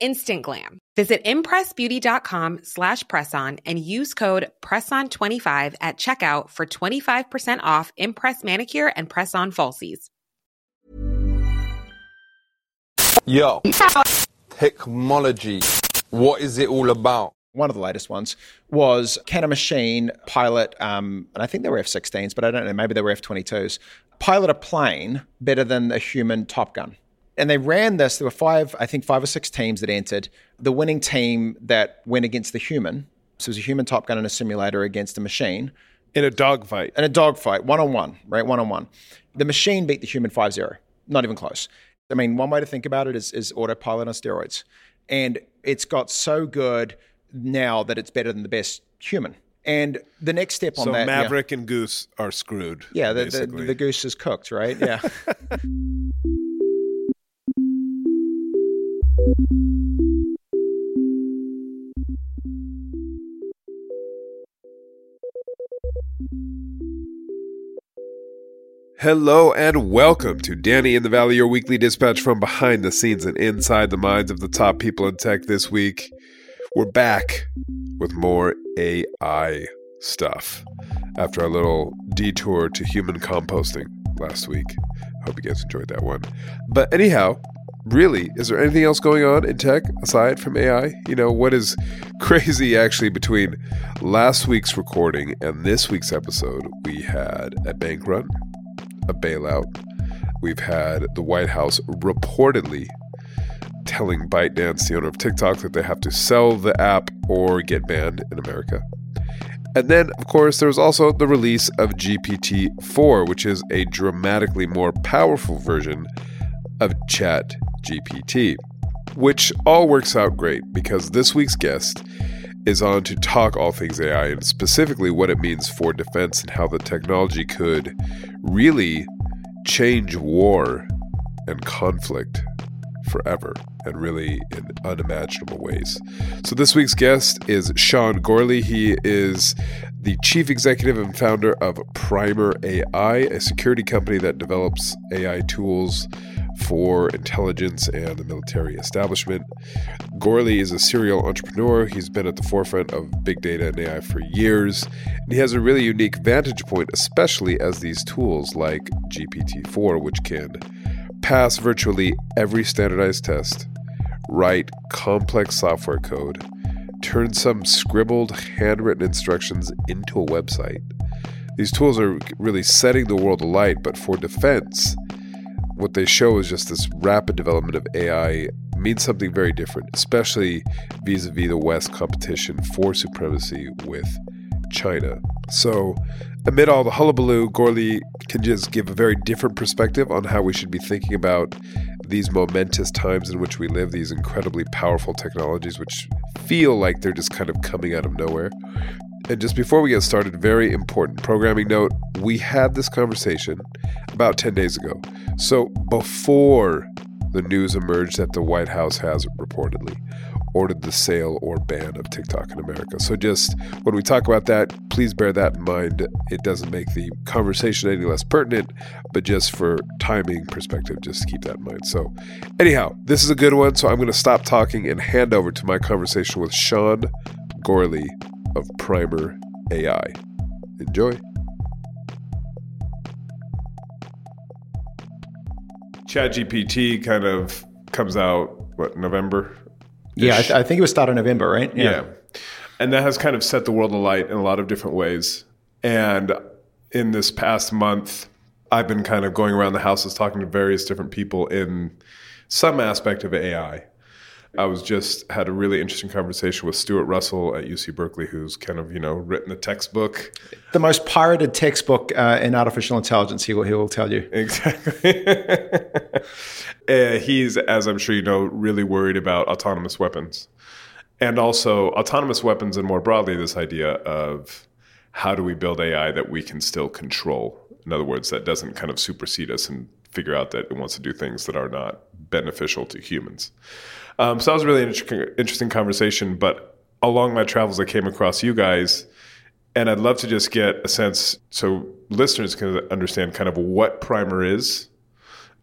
Instant glam. Visit impressbeauty.com slash presson and use code PRESSON25 at checkout for 25% off Impress Manicure and Press-On Falsies. Yo, technology. What is it all about? One of the latest ones was can a machine pilot, um, and I think they were F 16s, but I don't know, maybe they were F 22s, pilot a plane better than a human Top Gun? And they ran this. There were five, I think, five or six teams that entered. The winning team that went against the human, so it was a human Top Gun in a simulator against a machine, in a dogfight. in a dogfight, one on one, right? One on one. The machine beat the human 5 0, not even close. I mean, one way to think about it is, is autopilot on steroids. And it's got so good now that it's better than the best human. And the next step on So that. yeah. Maverick and Goose are screwed. Yeah, the, the, the goose is cooked, right? Yeah. Hello and welcome to Danny in the Valley, your weekly dispatch from behind the scenes and inside the minds of the top people in tech this week. We're back with more AI stuff after our little detour to human composting last week. Hope you guys enjoyed that one. But anyhow, really, is there anything else going on in tech aside from AI? You know, what is crazy actually between last week's recording and this week's episode? We had a bank run, a bailout. We've had the White House reportedly telling ByteDance, the owner of TikTok, that they have to sell the app or get banned in America. And then, of course, there was also the release of GPT 4, which is a dramatically more powerful version of Chat GPT, which all works out great because this week's guest is on to talk all things AI and specifically what it means for defense and how the technology could really change war and conflict forever and really in unimaginable ways. So, this week's guest is Sean Gourley. He is the chief executive and founder of Primer AI, a security company that develops AI tools for intelligence and the military establishment. Gourley is a serial entrepreneur. He's been at the forefront of big data and AI for years. And he has a really unique vantage point, especially as these tools like GPT 4, which can pass virtually every standardized test, write complex software code, turn some scribbled, handwritten instructions into a website. These tools are really setting the world alight, but for defense, what they show is just this rapid development of AI means something very different, especially vis a vis the West competition for supremacy with China. So, amid all the hullabaloo, Gourley can just give a very different perspective on how we should be thinking about these momentous times in which we live, these incredibly powerful technologies, which feel like they're just kind of coming out of nowhere. And just before we get started, very important programming note we had this conversation about 10 days ago. So, before the news emerged that the White House has reportedly ordered the sale or ban of TikTok in America. So, just when we talk about that, please bear that in mind. It doesn't make the conversation any less pertinent, but just for timing perspective, just keep that in mind. So, anyhow, this is a good one. So, I'm going to stop talking and hand over to my conversation with Sean Gourley of Primer AI. Enjoy. ChatGPT kind of comes out what November? yeah, I, th- I think it was started in November, right? Yeah. And that has kind of set the world alight in a lot of different ways. And in this past month, I've been kind of going around the houses talking to various different people in some aspect of AI. I was just had a really interesting conversation with Stuart Russell at UC Berkeley, who's kind of you know written a textbook. The most pirated textbook uh, in artificial intelligence. He will, he will tell you exactly. uh, he's, as I'm sure you know, really worried about autonomous weapons, and also autonomous weapons, and more broadly, this idea of how do we build AI that we can still control. In other words, that doesn't kind of supersede us and figure out that it wants to do things that are not beneficial to humans. Um, so that was a really interesting, conversation. But along my travels, I came across you guys, and I'd love to just get a sense so listeners can understand kind of what Primer is,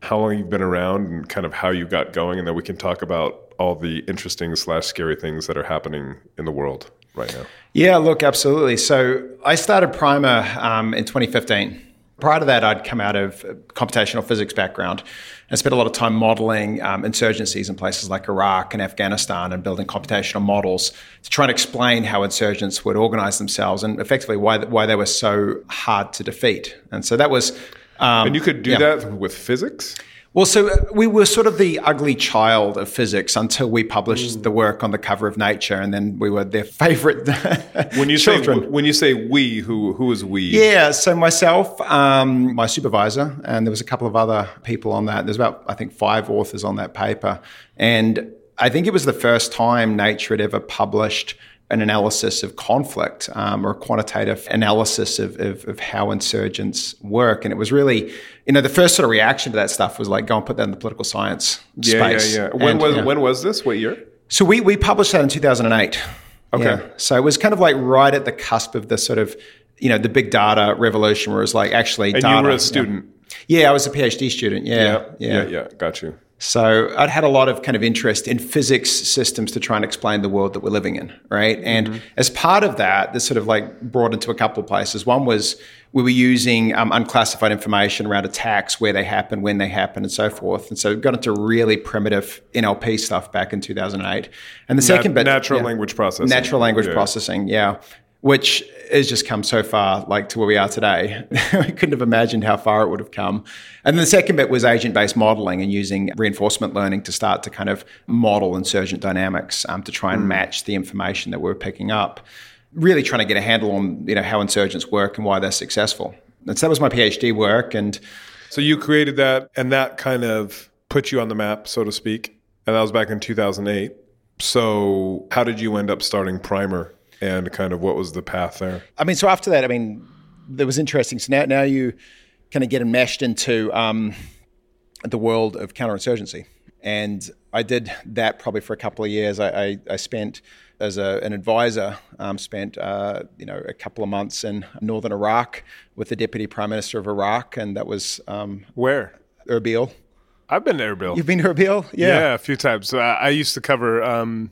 how long you've been around, and kind of how you got going, and then we can talk about all the interesting slash scary things that are happening in the world right now. Yeah, look, absolutely. So I started Primer um, in 2015. Prior to that, I'd come out of a computational physics background and spent a lot of time modeling um, insurgencies in places like Iraq and Afghanistan and building computational models to try and explain how insurgents would organize themselves and effectively why, why they were so hard to defeat. And so that was. Um, and you could do yeah. that with physics? Well, so uh, we were sort of the ugly child of physics until we published mm. the work on the cover of Nature, and then we were their favorite when you children. Say, when you say we, who who is we? Yeah, so myself, um, my supervisor, and there was a couple of other people on that. There's about I think five authors on that paper, and I think it was the first time Nature had ever published an analysis of conflict um, or a quantitative analysis of, of, of, how insurgents work. And it was really, you know, the first sort of reaction to that stuff was like, go and put that in the political science yeah, space. Yeah, yeah, When, and, was, when was this? What year? So we, we published that in 2008. Okay. Yeah. So it was kind of like right at the cusp of the sort of, you know, the big data revolution where it was like actually and data. you were a student. Yeah. yeah, I was a PhD student. Yeah. Yeah. Yeah. yeah, yeah. Got you. So I'd had a lot of kind of interest in physics systems to try and explain the world that we're living in, right? And mm-hmm. as part of that, this sort of like brought into a couple of places. One was we were using um, unclassified information around attacks, where they happen, when they happen, and so forth. And so we got into really primitive NLP stuff back in 2008. And the second Nat- bit, natural yeah, language processing, natural language yeah. processing, yeah which has just come so far, like to where we are today. we couldn't have imagined how far it would have come. And the second bit was agent based modeling and using reinforcement learning to start to kind of model insurgent dynamics um, to try and mm. match the information that we're picking up. Really trying to get a handle on you know how insurgents work and why they're successful. And so that was my PhD work. And so you created that, and that kind of put you on the map, so to speak. And that was back in 2008. So how did you end up starting Primer? And kind of what was the path there? I mean, so after that, I mean, that was interesting. So now, now you kind of get enmeshed into um, the world of counterinsurgency. And I did that probably for a couple of years. I, I, I spent as a, an advisor, um, spent uh, you know a couple of months in northern Iraq with the deputy prime minister of Iraq, and that was um, where Erbil. I've been to Erbil. You've been to Erbil, yeah, yeah, a few times. So I, I used to cover um,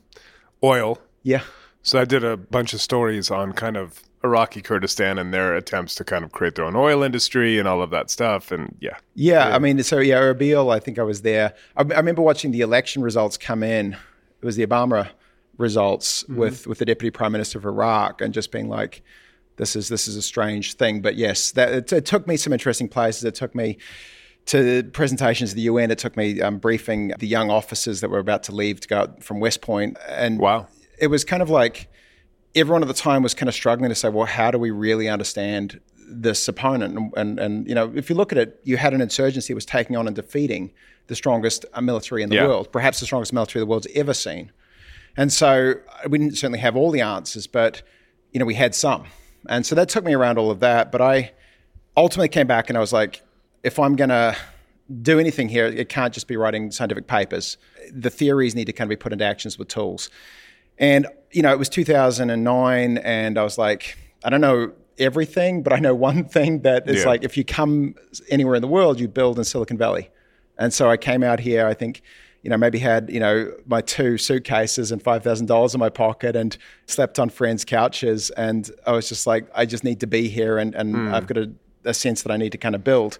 oil. Yeah, so I did a bunch of stories on kind of Iraqi Kurdistan and their attempts to kind of create their own oil industry and all of that stuff. And yeah. Yeah. yeah. I mean, so yeah, Erbil, I think I was there. I, I, remember watching the election results come in. It was the Obama results mm-hmm. with, with the deputy prime minister of Iraq and just being like, this is, this is a strange thing. But yes, that, it, it took me some interesting places. It took me to presentations at the UN. It took me um, briefing the young officers that were about to leave to go out from West Point. And wow it was kind of like everyone at the time was kind of struggling to say, well, how do we really understand this opponent? And, and, and you know, if you look at it, you had an insurgency that was taking on and defeating the strongest uh, military in the yeah. world, perhaps the strongest military the world's ever seen. And so uh, we didn't certainly have all the answers, but you know, we had some. And so that took me around all of that. But I ultimately came back and I was like, if I'm going to do anything here, it can't just be writing scientific papers. The theories need to kind of be put into actions with tools. And, you know, it was 2009, and I was like, I don't know everything, but I know one thing that is yeah. like if you come anywhere in the world, you build in Silicon Valley. And so I came out here, I think, you know, maybe had, you know, my two suitcases and $5,000 in my pocket and slept on friends' couches. And I was just like, I just need to be here and, and mm. I've got a, a sense that I need to kind of build.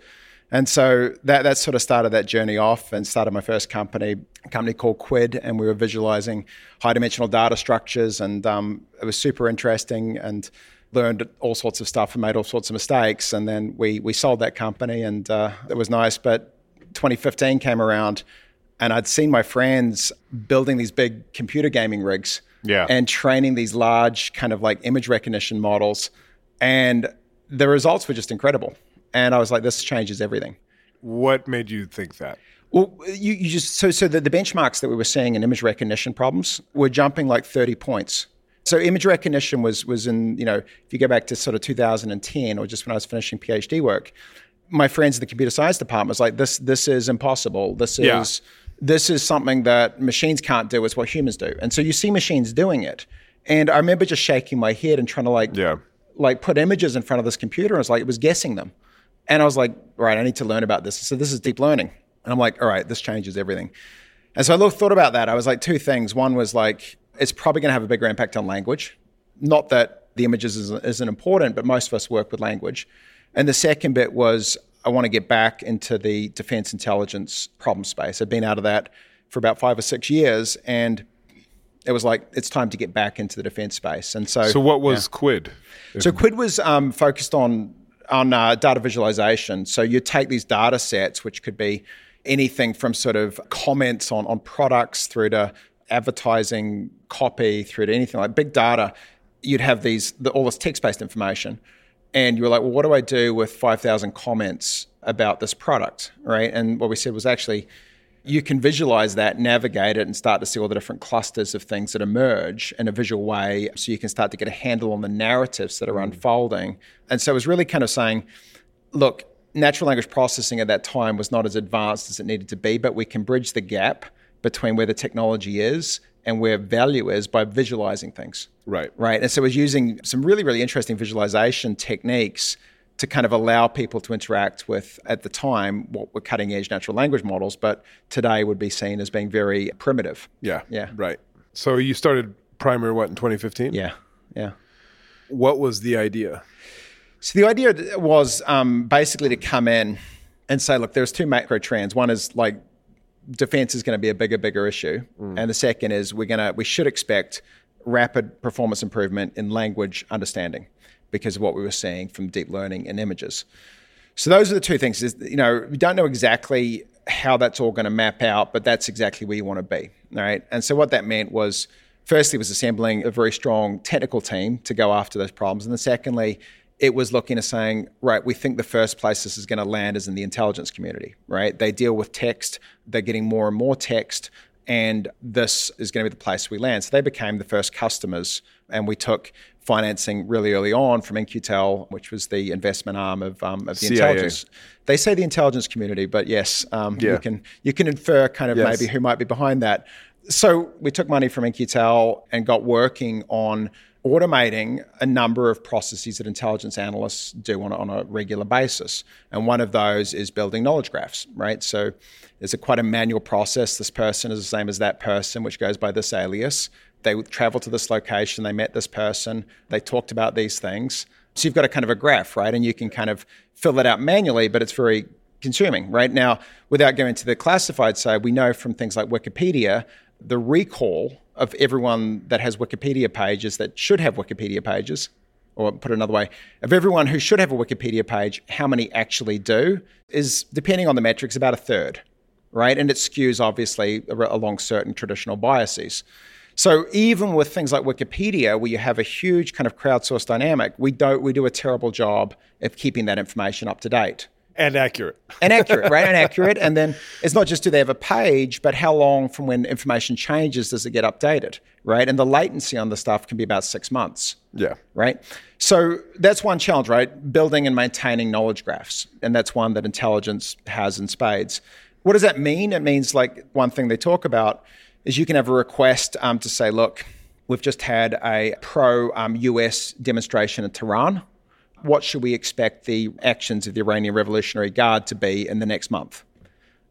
And so that, that sort of started that journey off and started my first company, a company called Quid. And we were visualizing high dimensional data structures. And um, it was super interesting and learned all sorts of stuff and made all sorts of mistakes. And then we, we sold that company and uh, it was nice. But 2015 came around And I'd seen my friends building these big computer gaming rigs Yeah. and training these large kind of like image recognition models. And the results were just incredible. And I was like, this changes everything. What made you think that? Well, you, you just so so the, the benchmarks that we were seeing in image recognition problems were jumping like 30 points. So image recognition was was in, you know, if you go back to sort of 2010 or just when I was finishing PhD work, my friends in the computer science department was like, this this is impossible. This is Yeah. this is something that machines can't do, it's what humans do. And so you see machines doing it. And I remember just shaking my head and trying to like Yeah. like put images in front of this computer and it's like it was guessing them. And I was like, right, I need to learn about this. So this is deep learning. And I'm like, all right, this changes everything. And so I thought about that. I was like, two things. One was like, it's probably going to have a bigger impact on language. Not that the images isn't, isn't important, but most of us work with language. And the second bit was, I want to get back into the defense intelligence problem space. I'd been out of that for about five or six years. And it was like, it's time to get back into the defense space. And so, So what was Quid? so Quid was um, focused on on uh, data visualization. So you take these data sets, which could be anything from sort of comments on on products through to advertising copy through to anything like big data. You'd have these the, all this text based information, and you were like, well, what do I do with five thousand comments about this product, right? And what we said was actually you can visualize that, navigate it, and start to see all the different clusters of things that emerge in a visual way. So you can start to get a handle on the narratives that are mm. unfolding. And so it was really kind of saying, look, natural language processing at that time was not as advanced as it needed to be, but we can bridge the gap between where the technology is and where value is by visualizing things Right. right? And so it was using some really, really interesting visualization techniques to kind of allow people to interact with, at the time, what were cutting edge natural language models, but today would be seen as being very primitive. Yeah. Yeah. Right. So you started Primer what in 2015? Yeah, yeah. What was the idea? So the idea was um, basically to come in and say, look, there's two macro trends. One is like defense is going to be a bigger, bigger issue, and the second is we're gonna we should expect rapid performance improvement in language understanding because of what we were seeing from deep learning and images. So those are the two things. Is you know we don't know exactly how that's all going to map out, but that's exactly where you want to be. right? And so what that meant was, firstly, was assembling a very strong technical team to go after those problems, and then secondly, it was looking at saying, right, we think the first place this is going to land is in the intelligence community. Right. They deal with text. They're getting more and more text. And this is going to be the place we land. So they became the first customers, and we took financing really early on from In-Q-Tel, which was the investment arm of, um, of the CIA. intelligence. They say the intelligence community, but yes, um, Yeah. you can you can infer kind of Yes. maybe who might be behind that. So we took money from In-Q-Tel and got working on automating a number of processes that intelligence analysts do on a, on a regular basis. And one of those is building knowledge graphs, right? So there's a quite a manual process. This person is the same as that person, which goes by this alias. They travel to this location, they met this person, they talked about these things. So you've got a kind of a graph, right? And you can kind of fill it out manually, but it's very consuming, right? Now, without going to the classified side, we know from things like Wikipedia, the recall of everyone that has Wikipedia pages that should have Wikipedia pages, or put another way, of everyone who should have a Wikipedia page, how many actually do is, depending on the metrics, about a third, right? And it skews obviously along certain traditional biases. So even with things like Wikipedia, where you have a huge kind of crowdsourced dynamic, we don't we do a terrible job of keeping that information up to date And accurate. and accurate, right? And accurate. And then it's not just do they have a page, but how long from when information changes does it get updated, right? And the latency on the stuff can be about six months Yeah. right? So that's one challenge, right? Building and maintaining knowledge graphs. And that's one that intelligence has in spades. What does that mean? It means like one thing they talk about is you can have a request um, to say, look, we've just had a pro um, US demonstration in Tehran. What should we expect the actions of the Iranian Revolutionary Guard to be in the next month?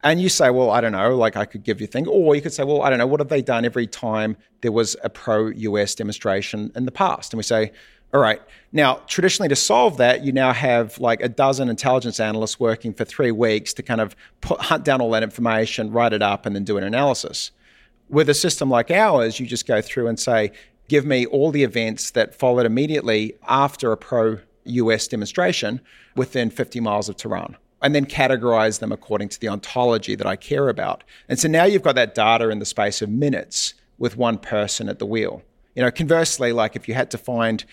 And you say, well, I don't know, like I could give you a thing. Or you could say, well, I don't know, what have they done every time there was a pro US demonstration in the past? And we say, all right, now traditionally to solve that, you now have like a dozen intelligence analysts working for three weeks to kind of put, hunt down all that information, write it up, and then do an analysis. With a system like ours, you just go through and say, give me all the events that followed immediately after a pro US demonstration within 50 miles of Tehran and then categorize them according to the ontology that I care about. And so now you've got that data in the space of minutes with one person at the wheel. You know, conversely, like if you had to find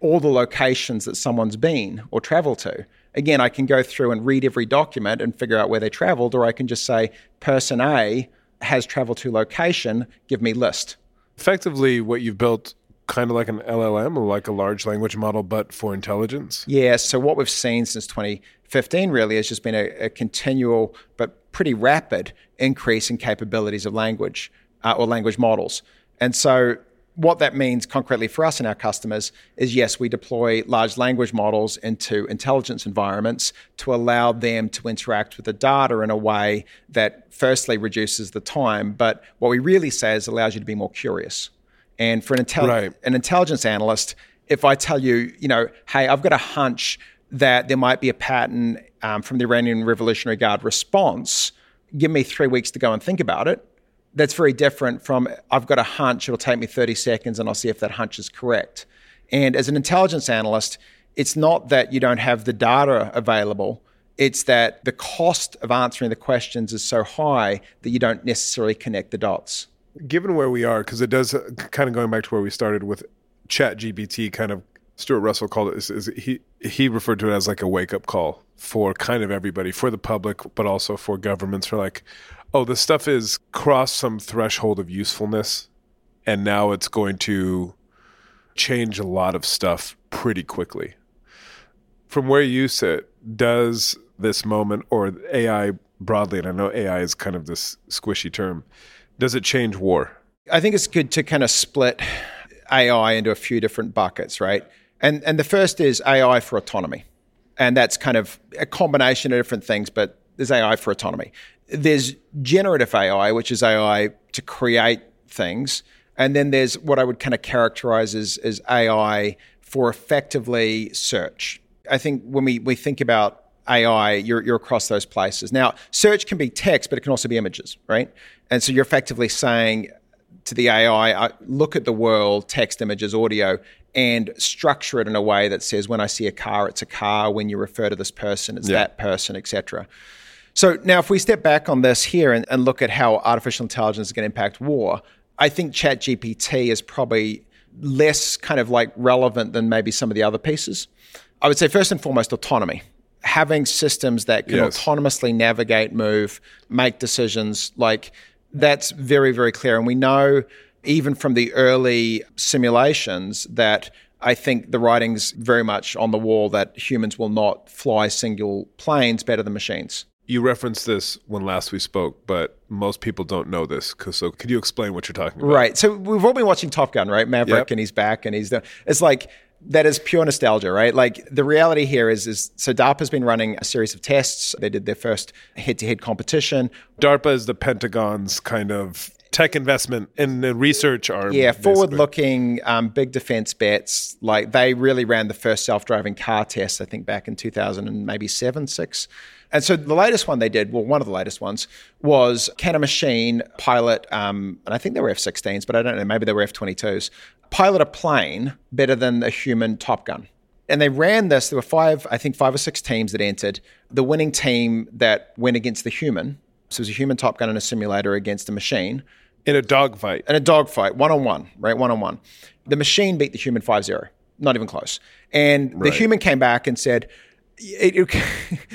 all the locations that someone's been or traveled to, again, I can go through and read every document and figure out where they traveled, or I can just say, person A has traveled to location, give me list. Effectively, what you've built kind of like an LLM or like a large language model, but for intelligence? Yeah. So what we've seen since 2015 really has just been a, a continual but pretty rapid increase in capabilities of language uh, or language models. And so what that means concretely for us and our customers is yes, we deploy large language models into intelligence environments to allow them to interact with the data in a way that firstly reduces the time, but what we really say is allows you to be more curious. And for an, intel- right. an intelligence analyst, if I tell you, you know, hey, I've got a hunch that there might be a pattern um, from the Iranian Revolutionary Guard response, give me three weeks to go and think about it that's very different from I've got a hunch, it'll take me 30 seconds and I'll see if that hunch is correct. And as an intelligence analyst, it's not that you don't have the data available, it's that the cost of answering the questions is so high that you don't necessarily connect the dots. Given where we are, because it does uh, kind of going back to where we started with Chat GPT, kind of Stuart Russell called it, is, is he, he referred to it as like a wake up call for kind of everybody, for the public, but also for governments, for like, oh, this stuff is crossed some threshold of usefulness, and now it's going to change a lot of stuff pretty quickly. From where you sit, does this moment or AI broadly, and I know AI is kind of this squishy term, does it change war? I think it's good to kind of split AI into a few different buckets, right? And and the first is AI for autonomy. And that's kind of a combination of different things, but there's AI for autonomy. There's generative AI, which is AI to create things. And then there's what I would kind of characterize as, as AI for effectively search. I think when we, we think about AI, you're, you're across those places. Now, search can be text, but it can also be images, right? And so you're effectively saying to the AI, look at the world, text, images, audio, and structure it in a way that says, when I see a car, it's a car. When you refer to this person, it's yeah. that person, etc. So now, if we step back on this here and, and look at how artificial intelligence is going to impact war, I think ChatGPT is probably less kind of like relevant than maybe some of the other pieces. I would say first and foremost, autonomy. Having systems that can yes. autonomously navigate, move, make decisions, like that's very, very clear. And we know even from the early simulations that I think the writing's very much on the wall that humans will not fly single planes better than machines you referenced this when last we spoke, but most people don't know this. So, could you explain what you're talking about? Right. So, we've all been watching Top Gun, right? Maverick, yep. and he's back, and he's there. It's like that is pure nostalgia, right? Like the reality here is, is so DARPA's been running a series of tests. They did their first head-to-head competition. DARPA is the Pentagon's kind of tech investment in the research arm. Yeah, forward-looking, um, big defense bets. Like they really ran the first self-driving car test, I think, back in 2000 and maybe seven, six. And so the latest one they did, well, one of the latest ones was can a machine pilot, um, and I think they were F 16s, but I don't know, maybe they were F 22s, pilot a plane better than a human Top Gun. And they ran this. There were five, I think, five or six teams that entered. The winning team that went against the human, so it was a human Top Gun in a simulator against a machine. In a dogfight. In a dogfight, one on one, right? One on one. The machine beat the human 5 0, not even close. And right. the human came back and said, it,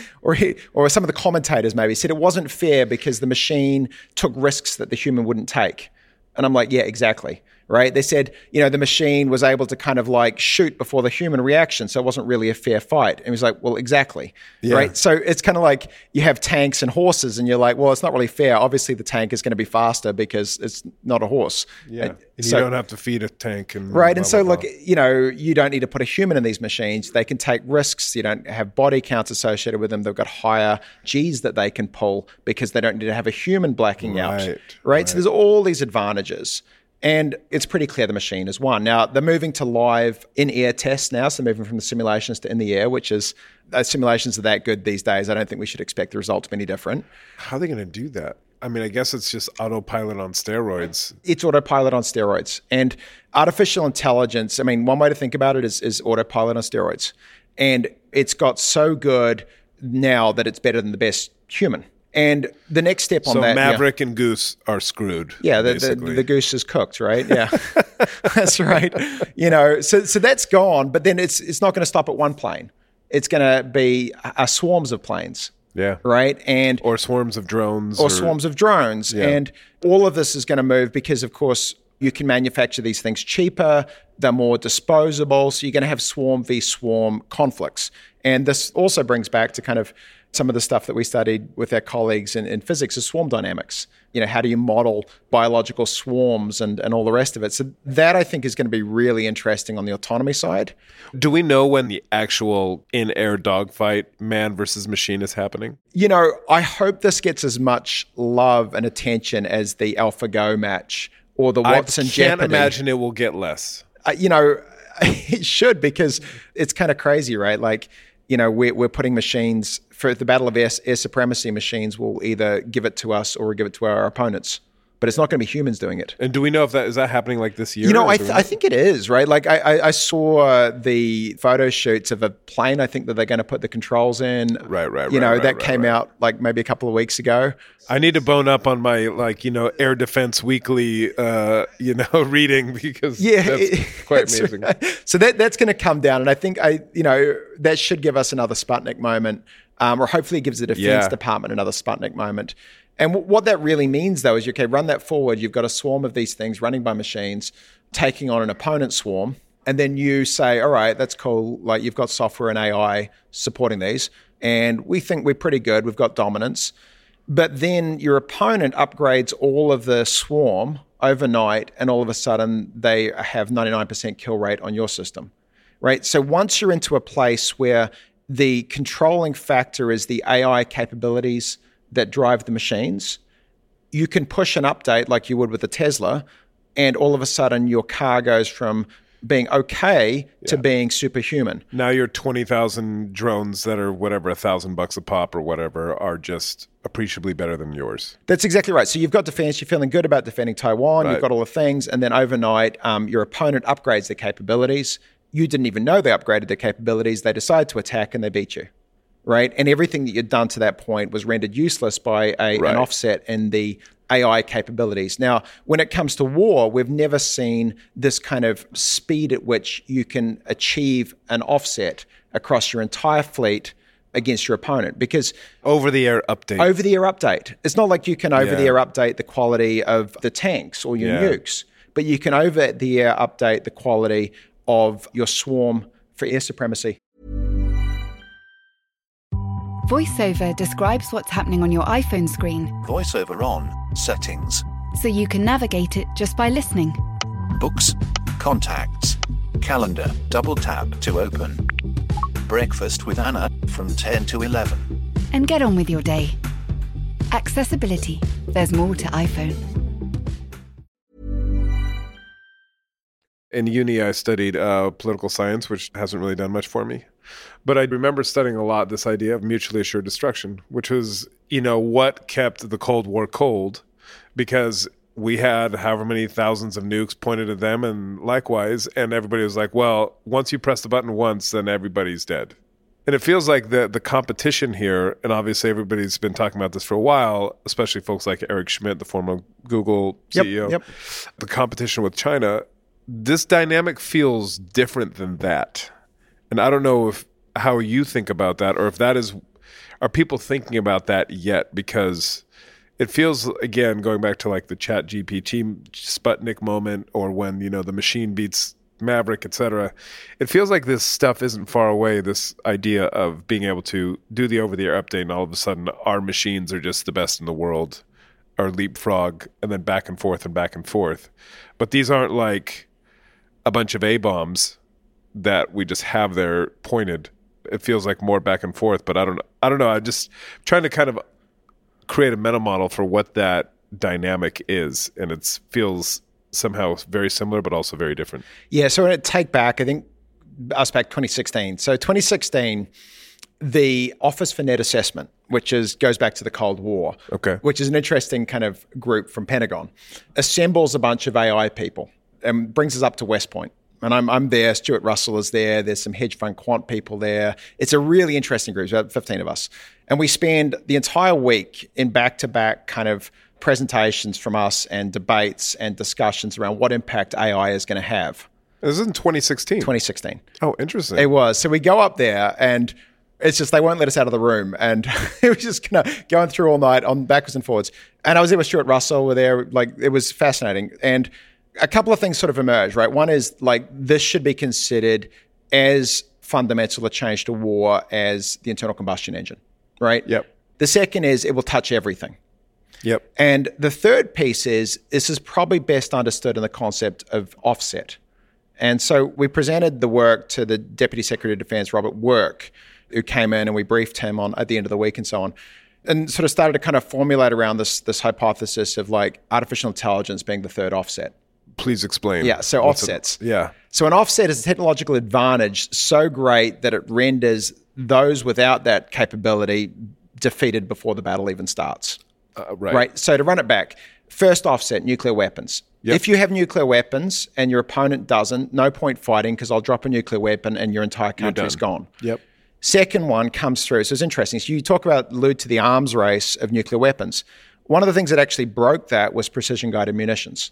or he, or some of the commentators maybe said it wasn't fair because the machine took risks that the human wouldn't take. And I'm like, yeah, exactly right? They said, you know, the machine was able to kind of like shoot before the human reaction, so it wasn't really a fair fight. And he was like, well, exactly, yeah. right? So it's kind of like you have tanks and horses, and you're like, well, it's not really fair. Obviously, the tank is going to be faster because it's not a horse. Yeah, and, and so, you don't have to feed a tank and right. Blah, and so, blah, look, you know, you don't need to put a human in these machines. They can take risks. You don't have body counts associated with them. They've got higher G's that they can pull because they don't need to have a human blacking right, out. Right? right. So there's all these advantages. And it's pretty clear the machine is one. Now, they're moving to live in air tests now. So, moving from the simulations to in the air, which is uh, simulations are that good these days. I don't think we should expect the result to be any different. How are they going to do that? I mean, I guess it's just autopilot on steroids. It's autopilot on steroids. And artificial intelligence, I mean, one way to think about it is, is autopilot on steroids. And it's got so good now that it's better than the best human. And the next step on So that, yeah. Maverick and Goose are screwed. Yeah, the, the, the goose is cooked, right? Yeah, that's right. You know, so so that's gone, but then it's it's not going to stop at one plane. It's going to be uh, swarms of planes, yeah. right? And Or swarms of drones. or swarms of drones. Yeah. And all of this is going to move because, of course, you can manufacture these things cheaper, they're more disposable. So you're going to have swarm v swarm conflicts. And this also brings back to kind of some of the stuff that we studied with our colleagues in, in physics is swarm dynamics. You know, how do you model biological swarms and, and all the rest of it? So that I think is going to be really interesting on the autonomy side. Do we know when the actual in-air dogfight, man versus machine, is happening? You know, I hope this gets as much love and attention as the AlphaGo match or the Watson I can't Jeopardy. imagine it will get less. Uh, you know, it should because it's kind of crazy, right? Like, you know, we're, we're putting machines for the battle of air, air supremacy. Machines will either give it to us or give it to our opponents, but it's not going to be humans doing it. And do we know if that is that happening like this year? You know, I, th- I think it is right. Like I, I, I saw the photo shoots of a plane. I think that they're going to put the controls in. Right, right, You right, know, right, that right, came out like maybe a couple of weeks ago. I need to bone up on my like you know Air Defense Weekly, uh, you know, reading because Yeah, that's it- quite that's amazing. So that that's going to come down, and I think I, you know, that should give us another Sputnik moment, um, or hopefully it gives the defense Yeah. department another Sputnik moment. And w- what that really means, though, is okay, run that forward. You've got a swarm of these things running by machines, taking on an opponent swarm, and then you say, all right, that's cool. Like you've got software and AI supporting these, and we think we're pretty good. We've got dominance. But then your opponent upgrades all of the swarm overnight, and all of a sudden they have 99% kill rate on your system, right? So once you're into a place where the controlling factor is the AI capabilities that drive the machines, you can push an update like you would with a Tesla, and all of a sudden your car goes from being okay to being superhuman. Now your twenty thousand drones that are whatever a thousand bucks a pop or whatever are just appreciably better than yours. That's exactly right. So you've got defense, you're feeling good about defending Taiwan, Right. you've got all the things, and then overnight, um, your opponent upgrades their capabilities. You didn't even know they upgraded their capabilities. They decide to attack and they beat you, right? And everything that you'd done to that point was rendered useless by a, Right. an offset in the AI capabilities. Now, when it comes to war, we've never seen this kind of speed at which you can achieve an offset across your entire fleet against your opponent because Over the air update. over the air update. It's not like you can over the air update the quality of the tanks or your Yeah. nukes, but you can over the air update the quality of your swarm for air supremacy. VoiceOver describes what's happening on your iPhone screen VoiceOver on. Settings. so you can navigate it just by listening. Books. Contacts. Calendar. Double tap to open. Breakfast with Anna from 10 to 11. And get on with your day. Accessibility. There's more to iPhone. in uni i studied uh, political science which hasn't really done much for me but i remember studying a lot this idea of mutually assured destruction which was you know what kept the cold war cold because we had however many thousands of nukes pointed at them and likewise and everybody was like well once you press the button once then everybody's dead and it feels like the the competition here, and obviously everybody's been talking about this for a while, especially folks like Eric Schmidt, the former Google Yep, CEO. yep. The competition with China, this dynamic feels different than that. And I don't know if how you think about that or if that is are people thinking about that yet? Because it feels again going back to like the chat gpt sputnik moment or when you know the machine beats maverick etc it feels like this stuff isn't far away this idea of being able to do the over the air update and all of a sudden our machines are just the best in the world or leapfrog and then back and forth and back and forth. But these aren't like a bunch of a bombs that we just have there pointed it feels like more back and forth but i don't i don't know I'm just trying to kind of create a meta model for what that dynamic is and it feels somehow very similar but also very different Yeah, so to take back, I think us back 2016. So 2016, the Office for Net Assessment, which is goes back to the Cold War, Okay. which is an interesting kind of group from Pentagon, assembles a bunch of AI people and brings us up to West Point. And I'm, I'm there. Stuart Russell is there. There's some hedge fund quant people there. It's a really interesting group. About 15 of us. And we spend the entire week in back to back kind of presentations from us and debates and discussions around what impact AI is going to have. This is in 2016. 2016. Oh, interesting. It was. So we go up there and it's just they won't let us out of the room. And it was just kind of going through all night on backwards and forwards. And I was there with Stuart Russell, we're there, like it was fascinating. And a couple of things sort of emerged, right? One is like this should be considered as fundamental a change to war as the internal combustion engine, right? Yep. The second is it will touch everything. Yep. And the third piece is this is probably best understood in the concept of offset. And so we presented the work to the Deputy Secretary of Defense, Robert Work, who came in and we briefed him on at the end of the week and so on. And sort of started to kind of formulate around this this hypothesis of like artificial intelligence being the third offset. Please explain. Yeah, so What's offsets. A, yeah. So an offset is a technological advantage so great that it renders those without that capability defeated before the battle even starts. Uh, right. Right. So to run it back, first offset, nuclear weapons. Yep. If you have nuclear weapons and your opponent doesn't, no point fighting because I'll drop a nuclear weapon and your entire country is gone. Yep. Second one comes through. So it's interesting. So you talk about allude to the arms race of nuclear weapons. One of the things that actually broke that was precision guided munitions.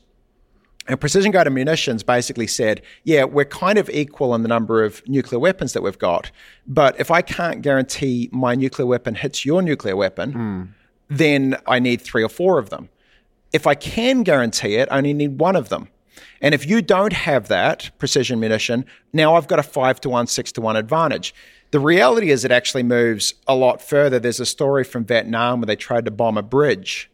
And precision guided munitions basically said, yeah, we're kind of equal in the number of nuclear weapons that we've got. But if I can't guarantee my nuclear weapon hits your nuclear weapon, hmm. then I need three or four of them. If I can guarantee it, I only need one of them. And if you don't have that precision munition, now I've got a five to one, six to one advantage. The reality is, it actually moves a lot further. There's a story from Vietnam where they tried to bomb a bridge.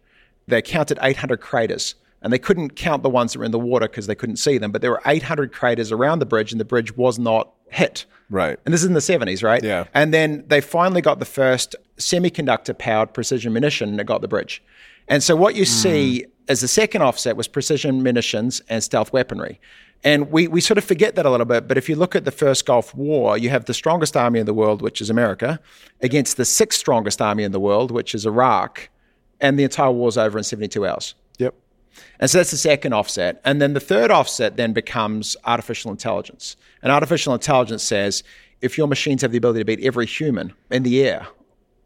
They counted 800 craters and they couldn't count the ones that were in the water because they couldn't see them. But there were 800 craters around the bridge and the bridge was not hit. Right. And this is in the 70s, right? Yeah. And then they finally got the first semiconductor powered precision munition that got the bridge. And so what you hmm. see as the second offset was precision munitions and stealth weaponry. And we, we sort of forget that a little bit. But if you look at the first Gulf War, you have the strongest army in the world, which is America, against the sixth strongest army in the world, which is Iraq. And the entire war's over in 72 hours. And so that's the second offset. And then the third offset then becomes artificial intelligence. And artificial intelligence says if your machines have the ability to beat every human in the air,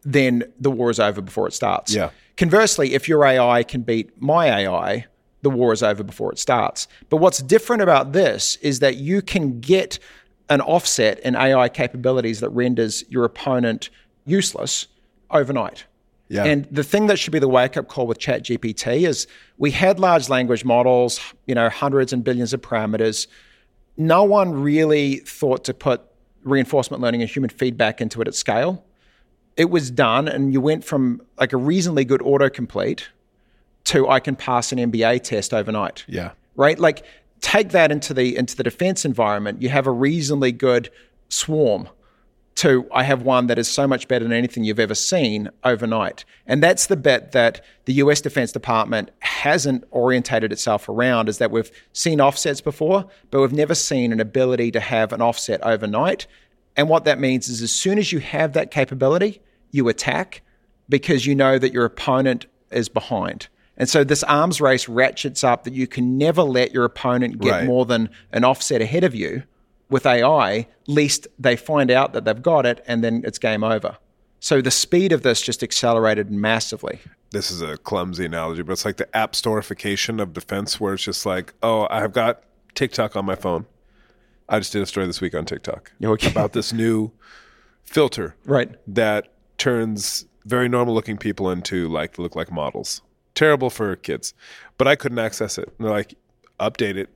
then the war is over before it starts. Yeah. Conversely, if your AI can beat my AI, the war is over before it starts. But what's different about this is that you can get an offset in AI capabilities that renders your opponent useless overnight. Yeah. And the thing that should be the wake up call with ChatGPT is we had large language models, you know, hundreds and billions of parameters. No one really thought to put reinforcement learning and human feedback into it at scale. It was done, and you went from like a reasonably good autocomplete to I can pass an MBA test overnight Yeah. right? Like take that into the into the defense environment. You have a reasonably good swarm to I have one that is so much better than anything you've ever seen overnight. And that's the bit that the US Defense Department hasn't orientated itself around is that we've seen offsets before, but we've never seen an ability to have an offset overnight. And what that means is as soon as you have that capability, you attack because you know that your opponent is behind. And so this arms race ratchets up that you can never let your opponent get Right. more than an offset ahead of you with AI, lest they find out that they've got it and then it's game over. So the speed of this just accelerated massively. This is a clumsy analogy, but it's like the app storification of defense where it's just like, oh, I've got TikTok on my phone. I just did a story this week on TikTok Okay. about this new filter Right. that turns very normal looking people into like look like models. Terrible for kids. But I couldn't access it. And they're like, update it.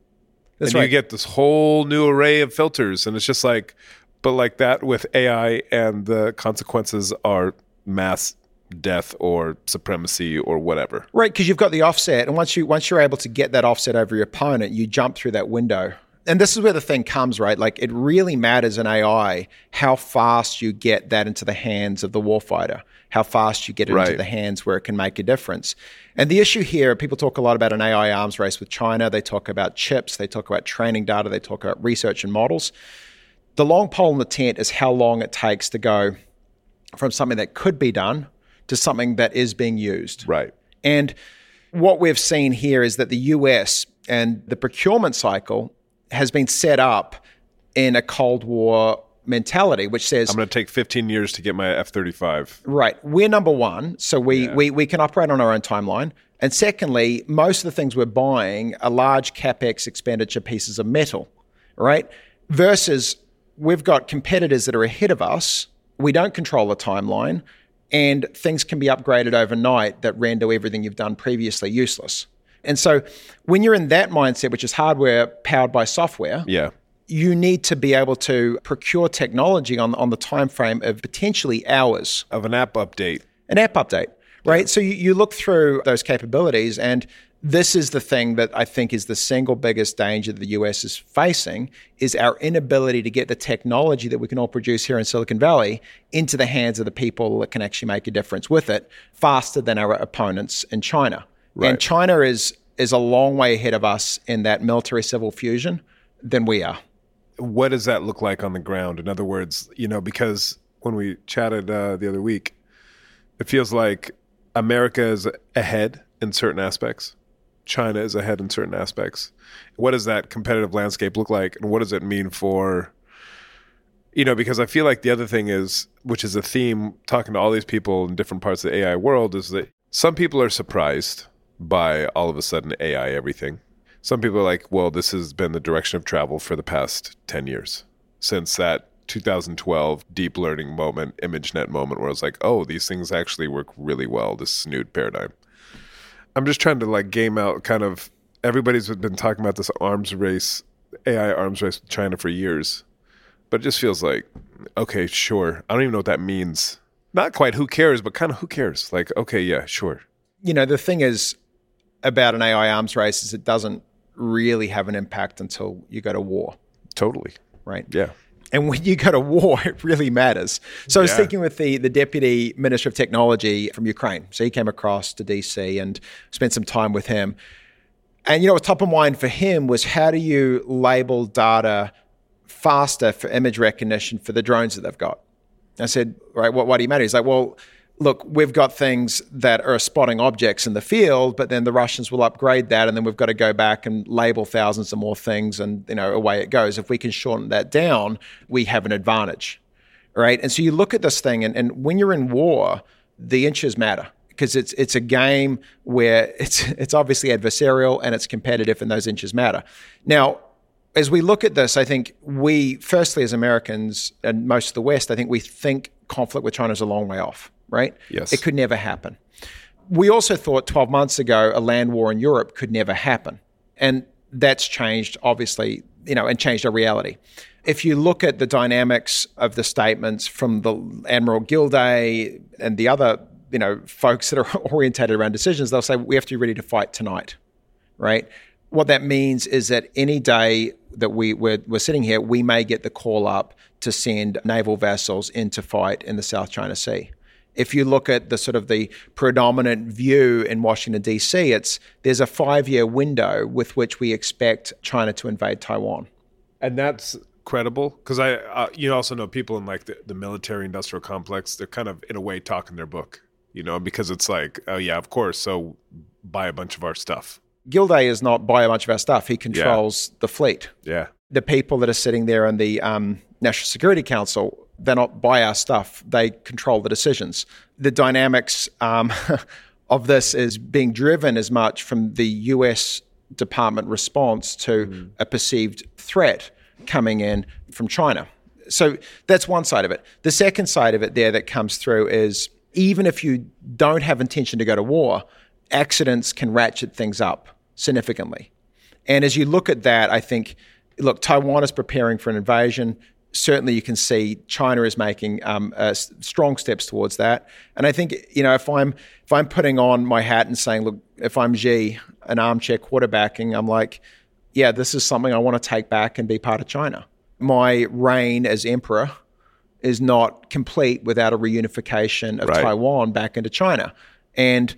That's and you get this whole new array of filters. And it's just like, but like that with AI and the consequences are mass death or supremacy or whatever. Right, because you've got the offset, and once you once you're able to get that offset over your opponent, you jump through that window. And this is where the thing comes, right? Like it really matters in AI how fast you get that into the hands of the warfighter, how fast you get it into the hands where it can make a difference. And the issue here, people talk a lot about an AI arms race with China. They talk about chips, they talk about training data, they talk about research and models. The long pole in the tent is how long it takes to go from something that could be done to something that is being used. Right. And what we've seen here is that the US and the procurement cycle has been set up in a Cold War mentality, which says I'm going to take 15 years to get my F 35. Right. We're number one, so we, Yeah. we, we can operate on our own timeline. And secondly, most of the things we're buying are large capex expenditure pieces of metal, right? Versus we've got competitors that are ahead of us. We don't control the timeline, and things can be upgraded overnight that render everything you've done previously useless. And so when you're in that mindset, which is hardware powered by software, Yeah. you need to be able to procure technology on, on the time frame of potentially hours Of an app update. an app update, right? So you, you look through those capabilities, and this is the thing that I think is the single biggest danger that the US is facing is our inability to get the technology that we can all produce here in Silicon Valley into the hands of the people that can actually make a difference with it faster than our opponents in China. Right. And China is is a long way ahead of us in that military civil fusion than we are. what does that look like on the ground? In other words, you know, because when we chatted uh, the other week, it feels like America is ahead in certain aspects. China is ahead in certain aspects. What does that competitive landscape look like, and what does it mean for, you know, because I feel like the other thing is, which is a theme talking to all these people in different parts of the AI world, is that some people are surprised by all of a sudden AI everything some people are like, well, this has been the direction of travel for the past 10 years since that 2012 deep learning moment, ImageNet moment, where it's like, oh, these things actually work really well, this snood paradigm. I'm just trying to like game out kind of everybody's been talking about this arms race, AI arms race with China for years, but it just feels like, okay, sure. I don't even know what that means. Not quite who cares, but kind of who cares. Like, okay, yeah, sure. you know, the thing is about an AI arms race is it doesn't really have an impact until you go to war, Totally. right? Yeah. And when you go to war, it really matters. So I was speaking with the, the deputy minister of technology from Ukraine. So he came across to DC and spent some time with him. And you know, what top of mind for him was how do you label data faster for image recognition for the drones that they've got? I said, right, what, why do you matter? He's like, well, look, we've got things that are spotting objects in the field, but then the Russians will upgrade that, and then we've got to go back and label thousands of more things, and you know, away it goes. If we can shorten that down, we have an advantage, right? And so you look at this thing, and, and when you're in war, the inches matter because it's it's a game where it's it's obviously adversarial and it's competitive, and those inches matter. Now, as we look at this, I think we, firstly, as Americans and most of the West, I think we think conflict with China is a long way off, right? Yes. It could never happen. We also thought 12 months ago a land war in Europe could never happen. And that's changed, obviously, you know, and changed our reality. If you look at the dynamics of the statements from the Admiral Gilday and the other, you know, folks that are orientated around decisions, they'll say we have to be ready to fight tonight right? What that means is that any day that we, we're, we're sitting here, we may get the call up to send naval vessels in to fight in the South China Sea. If you look at the sort of the predominant view in Washington D.C., it's there's a five-year window with which we expect China to invade Taiwan. and that's credible because I, uh, you also know people in like the, the military industrial complex. They're kind of in a way talking their book, you know, because it's like, oh yeah, of course. So buy a bunch of our stuff. Gilday is not buy a bunch of our stuff; he controls the fleet. Yeah, the people that are sitting there in the um, National Security Council, they're not buy our stuff. They control the decisions. The dynamics um, of this is being driven as much from the US Department response to a perceived threat coming in from China. So that's one side of it. The second side of it there that comes through is even if you don't have intention to go to war, accidents can ratchet things up significantly. And as you look at that, I think, look, Taiwan is preparing for an invasion. Certainly, you can see China is making um, uh, strong steps towards that. And I think, you know, if I'm if I'm putting on my hat and saying, look, if I'm Xi, an armchair quarterbacking, I'm like, yeah, this is something I want to take back and be part of China. My reign as emperor is not complete without a reunification of Right. Taiwan back into China. And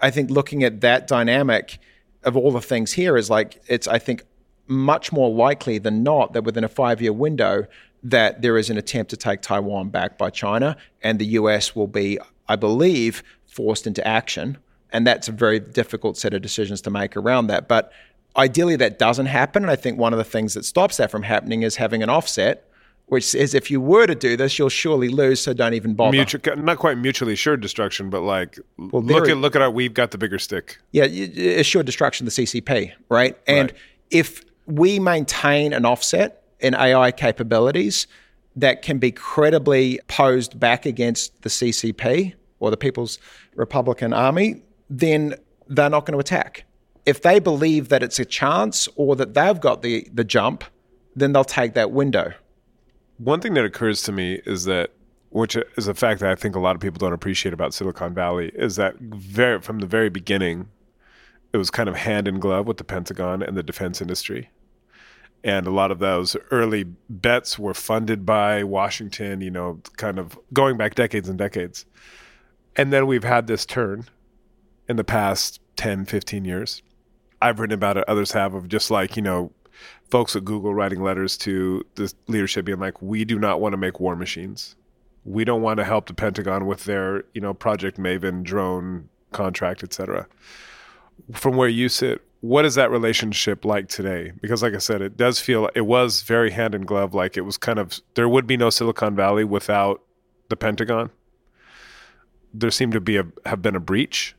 I think looking at that dynamic of all the things here is like it's I think much more likely than not that within a five year window that there is an attempt to take Taiwan back by China and the US will be, I believe, forced into action. And that's a very difficult set of decisions to make around that. But ideally, that doesn't happen. And I think one of the things that stops that from happening is having an offset, which says if you were to do this, you'll surely lose, so don't even bother. Mutu- not quite mutually assured destruction, but like look there- at look at our we've got the bigger stick. Yeah, assured destruction, the CCP, right? And Right. if we maintain an offset in AI capabilities that can be credibly posed back against the CCP or the People's Republican Army, then they're not going to attack. If they believe that it's a chance or that they've got the, the jump, then they'll take that window. One thing that occurs to me is that, which is a fact that I think a lot of people don't appreciate about Silicon Valley, is that very from the very beginning, it was kind of hand in glove with the Pentagon and the defense industry. And a lot of those early bets were funded by Washington, you know, kind of going back decades and decades. And then we've had this turn in the past 10, 15 years. I've written about it, others have, of just like, you know, folks at Google writing letters to the leadership being like, we do not want to make war machines. We don't want to help the Pentagon with their, you know, Project Maven drone contract, et cetera. From where you sit, what is that relationship like today? Because, like I said, it does feel it was very hand in glove. Like it was kind of there would be no Silicon Valley without the Pentagon. There seemed to be a have been a breach,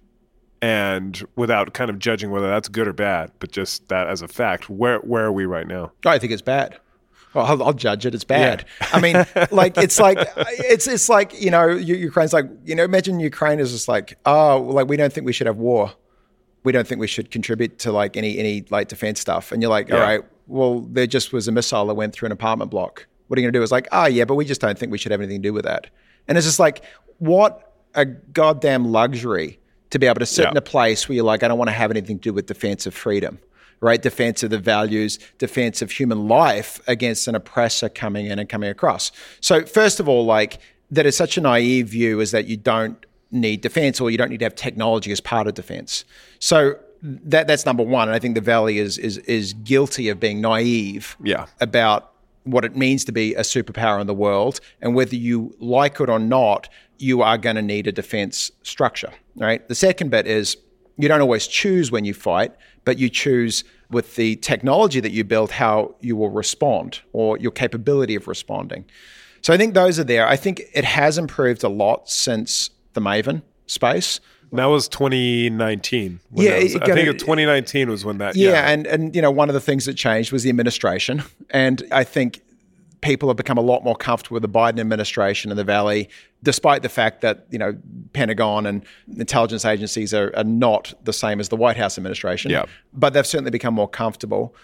and without kind of judging whether that's good or bad, but just that as a fact, where where are we right now? Oh, I think it's bad. Well, I'll, I'll judge it. It's bad. I mean, like it's like it's it's like you know, Ukraine's like you know, imagine Ukraine is just like oh, like we don't think we should have war. We don't think we should contribute to like any any like defense stuff. And you're like, all Yeah. right, well, there just was a missile that went through an apartment block. What are you going to do? It's like, oh yeah, but we just don't think we should have anything to do with that. And it's just like, what a goddamn luxury to be able to sit Yeah. in a place where you're like, I don't want to have anything to do with defense of freedom, right? Defense of the values, defense of human life against an oppressor coming in and coming across. So, first of all, like, that is such a naive view is that you don't need defense or you don't need to have technology as part of defense. So, that that's number one. And I think the Valley is is is guilty of being naive Yeah. about what it means to be a superpower in the world and whether you like it or not you are going to need a defense structure right the second bit is you don't always choose when you fight but you choose with the technology that you build how you will respond or your capability of responding so i think those are there i think it has improved a lot since the maven space That was 2019. when Yeah, was- I think it- 2019 was when that. Yeah, and and you know one of the things that changed was the administration, and I think people have become a lot more comfortable with the Biden administration in the Valley, despite the fact that you know Pentagon and intelligence agencies are, are not the same as the White House administration. Yeah. but they've certainly become more comfortable.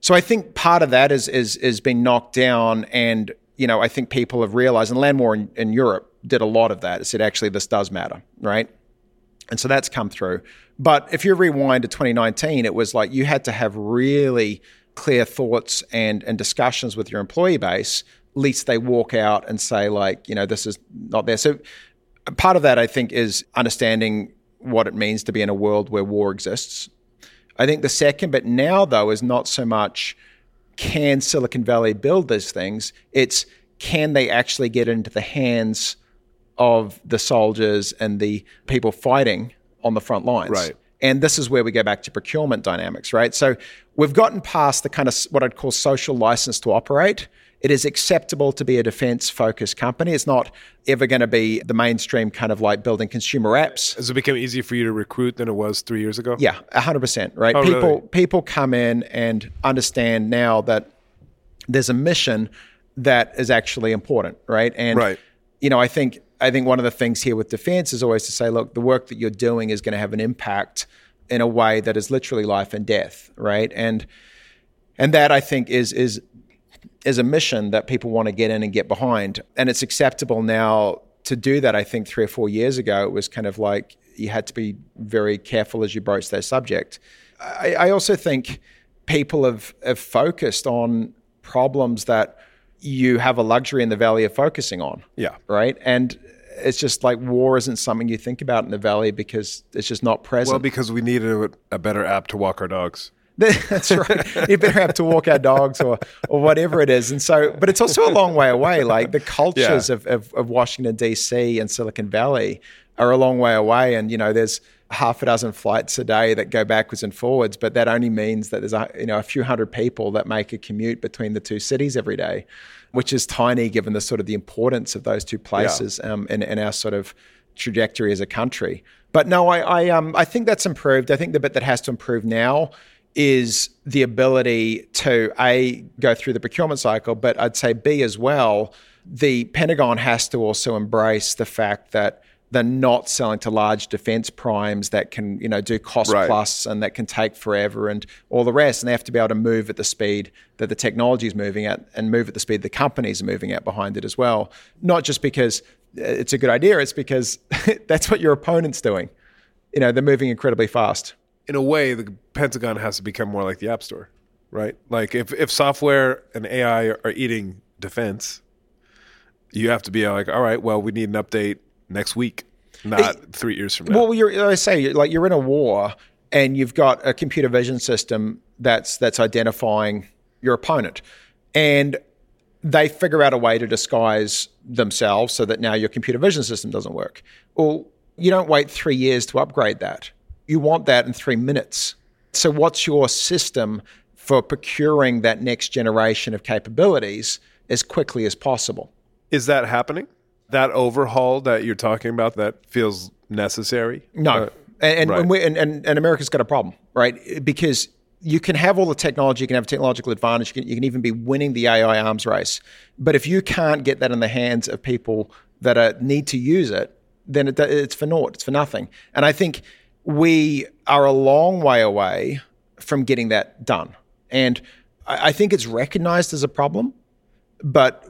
So I think part of that is is is being knocked down, and you know I think people have realized, and Landmore in, in Europe did a lot of that. It said actually this does matter, right? And so that's come through. But if you rewind to 2019, it was like you had to have really clear thoughts and, and discussions with your employee base, least they walk out and say, like, you know, this is not there. So uh, part of that, I think, is understanding what it means to be in a world where war exists. I think the second, but now though, is not so much can Silicon Valley build these things, it's can they actually get into the hands of the soldiers and the people fighting on the front lines. Right. And this is where we go back to procurement dynamics, right? So we've gotten past the kind of what I'd call social license to operate. It is acceptable to be a defense focused company. It's not ever going to be the mainstream kind of like building consumer apps. Has it become easier for you to recruit than it was three years ago? Yeah, hundred percent. Right. Oh, people really? people come in and understand now that there's a mission that is actually important, right? And Right. you know, I think I think one of the things here with defense is always to say, look, the work that you're doing is going to have an impact in a way that is literally life and death, right? And and that I think is is is a mission that people want to get in and get behind. And it's acceptable now to do that. I think three or four years ago, it was kind of like you had to be very careful as you broach that subject. I, I also think people have, have focused on problems that you have a luxury in the valley of focusing on. Yeah. Right. And it's just like war isn't something you think about in the valley because it's just not present. Well, because we needed a, a better app to walk our dogs. That's right. You better have to walk our dogs or or whatever it is. And so, but it's also a long way away. Like the cultures Yeah. of, of, of Washington D.C. and Silicon Valley are a long way away. And you know, there's half a dozen flights a day that go backwards and forwards, but that only means that there's a you know a few hundred people that make a commute between the two cities every day, which is tiny given the sort of the importance of those two places yeah. um, in, in our sort of trajectory as a country. But no, I I, um, I think that's improved. I think the bit that has to improve now is the ability to a go through the procurement cycle, but I'd say b as well. The Pentagon has to also embrace the fact that they're not selling to large defense primes that can you know do cost Right. plus and that can take forever and all the rest. And they have to be able to move at the speed that the technology is moving at and move at the speed the companies are moving at behind it as well. Not just because uh, it's a good idea, it's because that's what your opponent's doing. You know, they're moving incredibly fast. In a way, the Pentagon has to become more like the App Store, right? Like if, if software and AI are, eating defense, you have to be like, all right, well, we need an update next week, not three years from now. Well, you're, I say, like you're in a war, and you've got a computer vision system that's that's identifying your opponent, and they figure out a way to disguise themselves so that now your computer vision system doesn't work. Well, you don't wait three years to upgrade that. You want that in three minutes. So, what's your system for procuring that next generation of capabilities as quickly as possible? Is that happening? That overhaul that you're talking about that feels necessary? No, Uh, and and, right. and, we, and and and America's got a problem, right? Because you can have all the technology, you can have technological advantage, you can, you can even be winning the AI arms race, but if you can't get that in the hands of people that are, need to use it, then it, it's for naught, it's for nothing. And I think we are a long way away from getting that done, and I, think it's recognized as a problem, but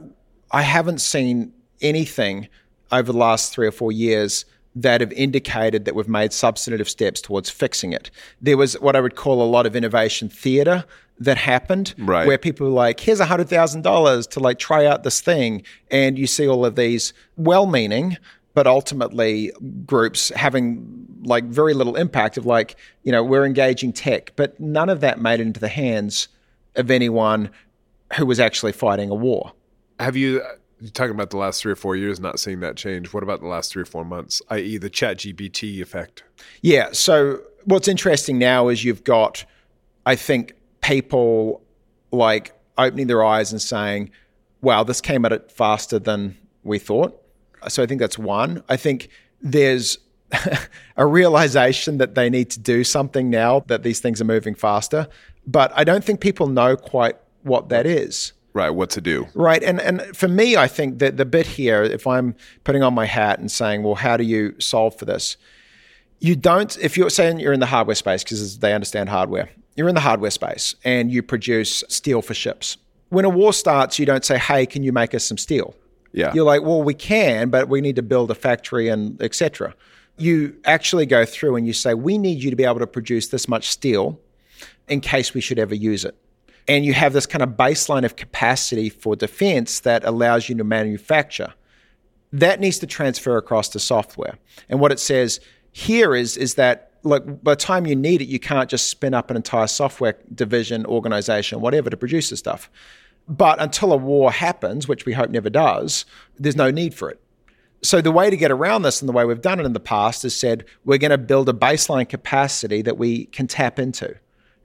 I haven't seen anything over the last three or four years that have indicated that we've made substantive steps towards fixing it. There was what I would call a lot of innovation theater that happened Right. where people were like, here's $100,000 to like try out this thing. And you see all of these well meaning, but ultimately groups having like very little impact of like, you know, we're engaging tech, but none of that made it into the hands of anyone who was actually fighting a war. Have you, you're talking about the last three or four years not seeing that change. What about the last three or four months, i.e., the chat GPT effect? Yeah. So what's interesting now is you've got, I think, people like opening their eyes and saying, wow, this came at it faster than we thought. So I think that's one. I think there's a realization that they need to do something now that these things are moving faster. But I don't think people know quite what that is. Right, what to do. Right. And and for me, I think that the bit here, if I'm putting on my hat and saying, well, how do you solve for this? You don't, if you're saying you're in the hardware space, because they understand hardware, you're in the hardware space and you produce steel for ships. When a war starts, you don't say, hey, can you make us some steel? Yeah. You're like, well, we can, but we need to build a factory and etc. You actually go through and you say, we need you to be able to produce this much steel in case we should ever use it. And you have this kind of baseline of capacity for defense that allows you to manufacture. That needs to transfer across to software. And what it says here is, is that like by the time you need it, you can't just spin up an entire software division, organization, whatever to produce this stuff. But until a war happens, which we hope never does, there's no need for it. So the way to get around this and the way we've done it in the past is said we're going to build a baseline capacity that we can tap into.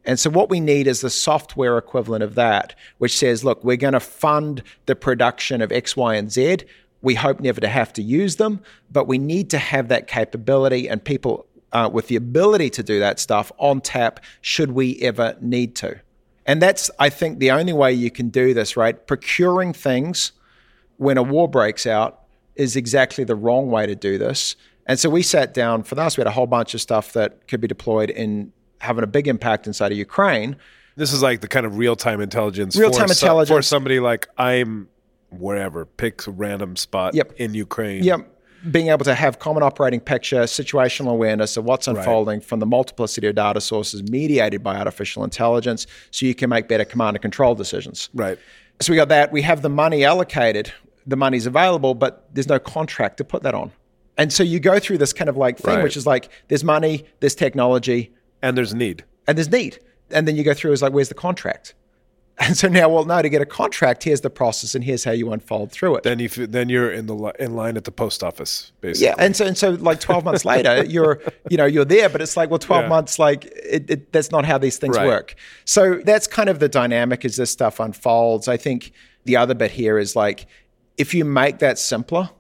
And so what we need is the software equivalent of that, which says, look, we're going to fund the production of X, Y, and Z. We hope never to have to use them, but we need to have that capability and people uh, with the ability to do that stuff on tap should we ever need to. And that's, I think, the only way you can do this, right? Procuring things when a war breaks out is exactly the wrong way to do this. And so we sat down for us, we had a whole bunch of stuff that could be deployed in having a big impact inside of Ukraine. This is like the kind of real time intelligence. Real-time intelligence so- for somebody like I'm wherever, pick a random spot Yep. in Ukraine. Yeah, being able to have common operating picture, situational awareness of what's unfolding from the multiplicity of data sources mediated by artificial intelligence so you can make better command and control decisions. Right. So we got that. We have the money allocated, the money's available, but there's no contract to put that on. And so you go through this kind of like thing, Right. which is like there's money, there's technology, And there's need. and there's need. And then you go through is like, where's the contract? And so now, well, no, to get a contract, here's the process, and here's how you unfold through it. Then you then you're in the in line at the post office, basically. Yeah, and so and so like twelve months later, you're you know you're there, but it's like well, twelve Yeah. months like it, it, that's not how these things Right. work. So that's kind of the dynamic as this stuff unfolds. I think the other bit here is like if you make that simpler,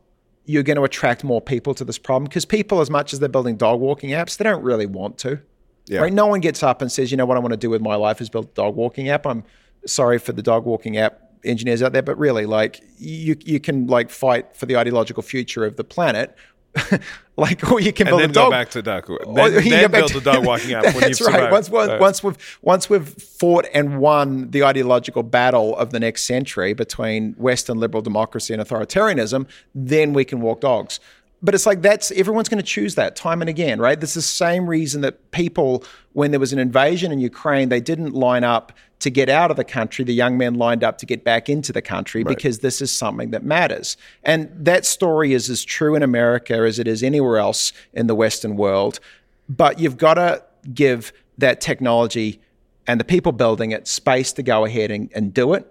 you're going to attract more people to this problem because people, as much as they're building dog walking apps, they don't really want to. Yeah. Right? No one gets up and says, you know what I want to do with my life is build a dog walking app. I'm sorry for the dog walking app engineers out there, but really, like you you can like fight for the ideological future of the planet. like, or you can build then a dog. go back to dog. Then, then build to- the dog walking app when That's you've right. Once, once, Right. once we've once we've fought and won the ideological battle of the next century between Western liberal democracy and authoritarianism, then we can walk dogs. But it's like that's everyone's going to choose that time and again, right? This is the same reason that people, when there was an invasion in Ukraine, they didn't line up to get out of the country. The young men lined up to get back into the country because this is something that matters. And that story is as true in America as it is anywhere else in the Western world. But you've got to give that technology and the people building it space to go ahead and, and do it.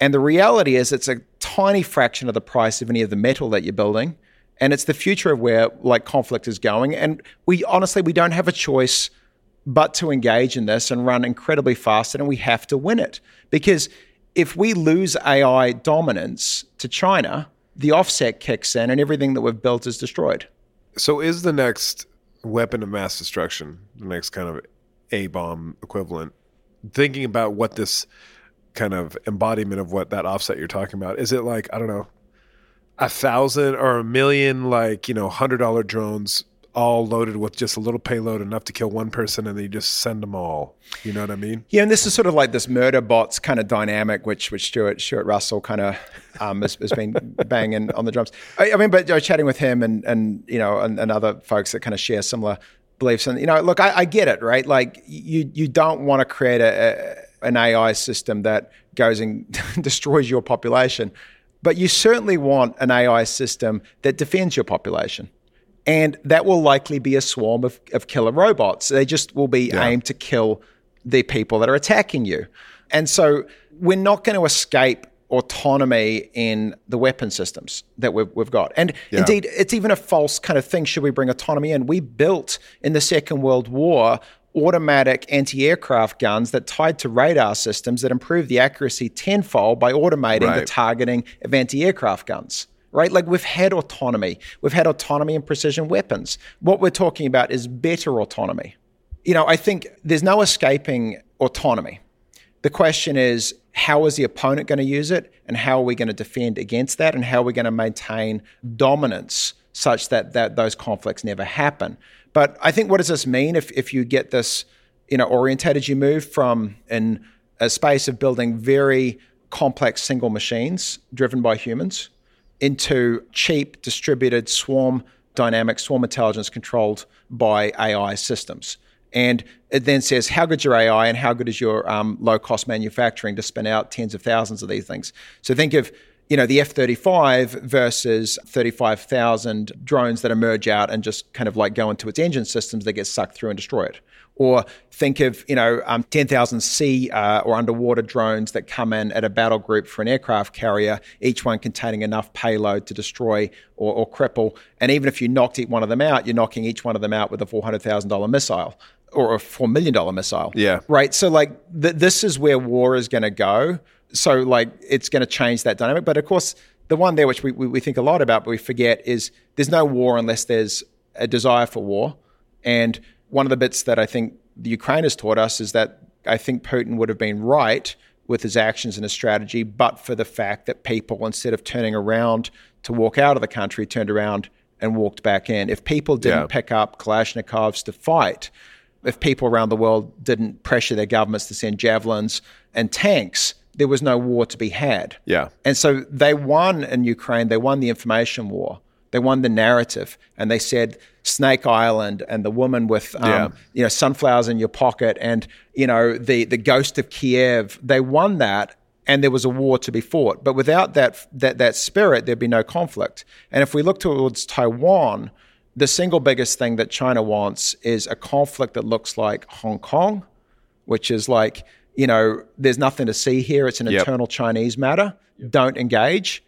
And the reality is, it's a tiny fraction of the price of any of the metal that you're building. And it's the future of where like conflict is going. And we honestly, we don't have a choice but to engage in this and run incredibly fast. And we have to win it because if we lose AI dominance to China, the offset kicks in and everything that we've built is destroyed. So is the next weapon of mass destruction, the next kind of A bomb equivalent, thinking about what this kind of embodiment of what that offset you're talking about, is it like, I don't know, a thousand or a million, like, you know, hundred dollar drones all loaded with just a little payload enough to kill one person and then you just send them all. You know what I mean? Yeah, and this is sort of like this murder bots kind of dynamic, which which Stuart Stuart Russell kind of um, has, has been banging on the drums. I, I mean, but I was chatting with him and and you know and, and other folks that kind of share similar beliefs. And you know, look, I, I get it, right? Like you you don't want to create a, a an AI system that goes and destroys your population, but you certainly want an AI system that defends your population. And that will likely be a swarm of, of killer robots. They just will be aimed to kill the people that are attacking you. And so we're not going to escape autonomy in the weapon systems that we've, we've got. And indeed, it's even a false kind of thing. Should we bring autonomy in? We built in the Second World War automatic anti aircraft guns that tied to radar systems that improved the accuracy tenfold by automating the targeting of anti aircraft guns. Right? Like we've had autonomy. We've had autonomy in precision weapons. What we're talking about is better autonomy. You know, I think there's no escaping autonomy. The question is, how is the opponent going to use it, and how are we going to defend against that, and how are we going to maintain dominance such that, that those conflicts never happen? But I think what does this mean if, if you get this, you know, orientated? You move from in a space of building very complex single machines driven by humans into cheap distributed swarm dynamic swarm intelligence controlled by AI systems. And it then says, how good's your AI and how good is your um, low cost manufacturing to spin out tens of thousands of these things? So think of you know the F-35 versus 35,000 drones that emerge out and just kind of like go into its engine systems that get sucked through and destroy it. Or think of you know um, 10,000 sea uh, or underwater drones that come in at a battle group for an aircraft carrier, each one containing enough payload to destroy or, or cripple. And even if you knocked one of them out, you're knocking each one of them out with a $400,000 missile or a $4 million missile. Yeah. Right. So, like, th- this is where war is going to go. So, like, it's going to change that dynamic. But of course, the one there, which we, we, we think a lot about, but we forget, is there's no war unless there's a desire for war. And one of the bits that I think the Ukraine has taught us is that I think Putin would have been right with his actions and his strategy, but for the fact that people, instead of turning around to walk out of the country, turned around and walked back in. If people didn't Yeah. pick up Kalashnikovs to fight, if people around the world didn't pressure their governments to send javelins and tanks, there was no war to be had. Yeah. And so they won in Ukraine, they won the information war. They won the narrative, and they said Snake Island and the woman with, um, Yeah. you know, sunflowers in your pocket, and you know the the ghost of Kiev. They won that, and there was a war to be fought. But without that that that spirit, there'd be no conflict. And if we look towards Taiwan, the single biggest thing that China wants is a conflict that looks like Hong Kong which is like, you know, there's nothing to see here. It's an Yep. internal Chinese matter. Don't engage.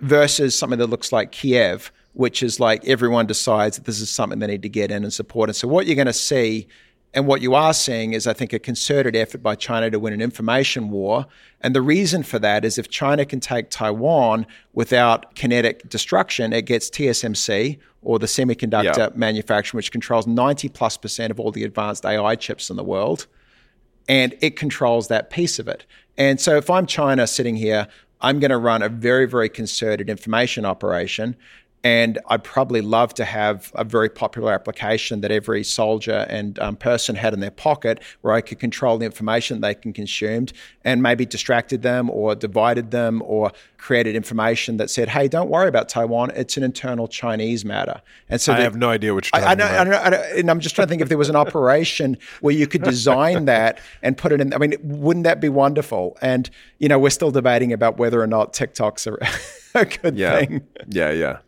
Versus something that looks like Kiev, which is like everyone decides that this is something they need to get in and support. And so what you're going to see and what you are seeing is, I think, a concerted effort by China to win an information war. And the reason for that is if China can take Taiwan without kinetic destruction, it gets TSMC or the semiconductor Yeah. manufacturer, which controls 90 plus percent of all the advanced AI chips in the world and it controls that piece of it. And so if I'm China sitting here, I'm going to run a very, very concerted information operation. And I'd probably love to have a very popular application that every soldier and um, person had in their pocket where I could control the information they can consume and maybe distracted them or divided them or created information that said, hey, don't worry about Taiwan. It's an internal Chinese matter. And so I the- have no idea you're I, I know, I know, I know, and I'm just trying to think if there was an operation where you could design that and put it in. I mean, wouldn't that be wonderful? And you know, we're still debating about whether or not TikTok's a, a good yeah, thing. yeah, yeah.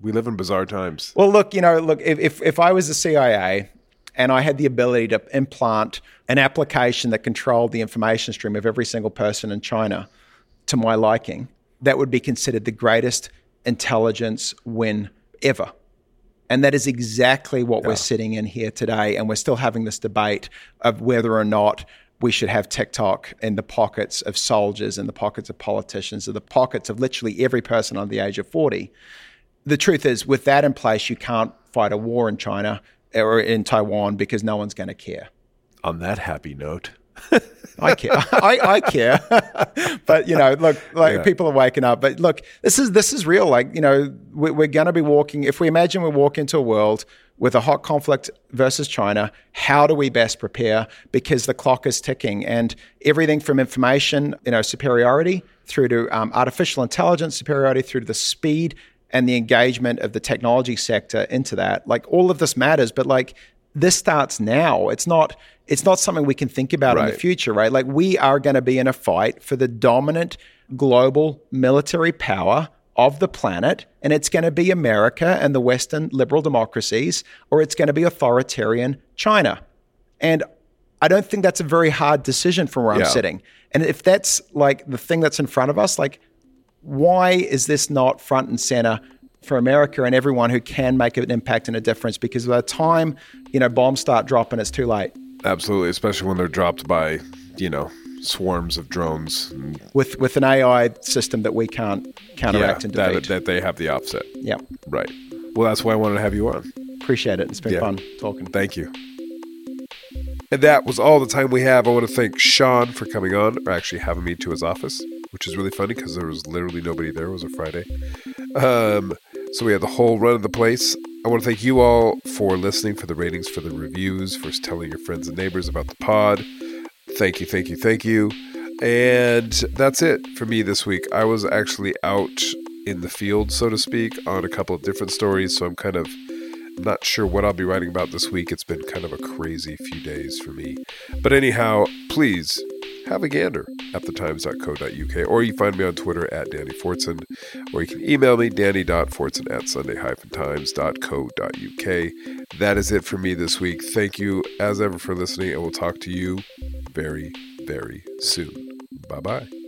We live in bizarre times. Well, look, you know, look, if, if, if I was the CIA and I had the ability to implant an application that controlled the information stream of every single person in China to my liking, that would be considered the greatest intelligence win ever. And that is exactly what we're sitting in here today. And we're still having this debate of whether or not we should have TikTok in the pockets of soldiers, in the pockets of politicians, in the pockets of literally every person under the age of 40 the truth is, with that in place, you can't fight a war in China or in Taiwan because no one's going to care. On that happy note, I care. I, I care. but you know, look, like Yeah. people are waking up. But look, this is this is real. Like you know, we, we're going to be walking. If we imagine we walk into a world with a hot conflict versus China, how do we best prepare? Because the clock is ticking, and everything from information, you know, superiority through to um, artificial intelligence superiority, through to the speed and the engagement of the technology sector into that. Like all of this matters, but like this starts now. It's not it's not something we can think about in the future, right? Like we are going to be in a fight for the dominant global military power of the planet, and it's going to be America and the Western liberal democracies, or it's going to be authoritarian China. And I don't think that's a very hard decision from where Yeah. I'm sitting. And if that's like the thing that's in front of us, like why is this not front and center for America and everyone who can make an impact and a difference? Because by the time you know bombs start dropping, it's too late. absolutely, especially when they're dropped by, you know, swarms of drones. With with an AI system that we can't yeah, counteract and that, that they have the offset. yeah, Right. Well, that's why I wanted to have you on. appreciate it. It's been Yeah. fun talking. Thank you. And that was all the time we have. I want to thank Sean for coming on, or actually having me to his office, which is really funny because there was literally nobody there. It was a Friday. Um, so we had the whole run of the place. I want to thank you all for listening, for the ratings, for the reviews, for telling your friends and neighbors about the pod. Thank you, thank you, thank you. And that's it for me this week. I was actually out in the field, so to speak, on a couple of different stories, so I'm kind of not sure what I'll be writing about this week. It's been kind of a crazy few days for me. But anyhow, please have a gander at thetimes.co.uk or you find me on Twitter at Danny Fortson or you can email me danny.fortson at sunday-times.co.uk. That is it for me this week. Thank you as ever for listening and we'll talk to you very, very soon. Bye-bye. The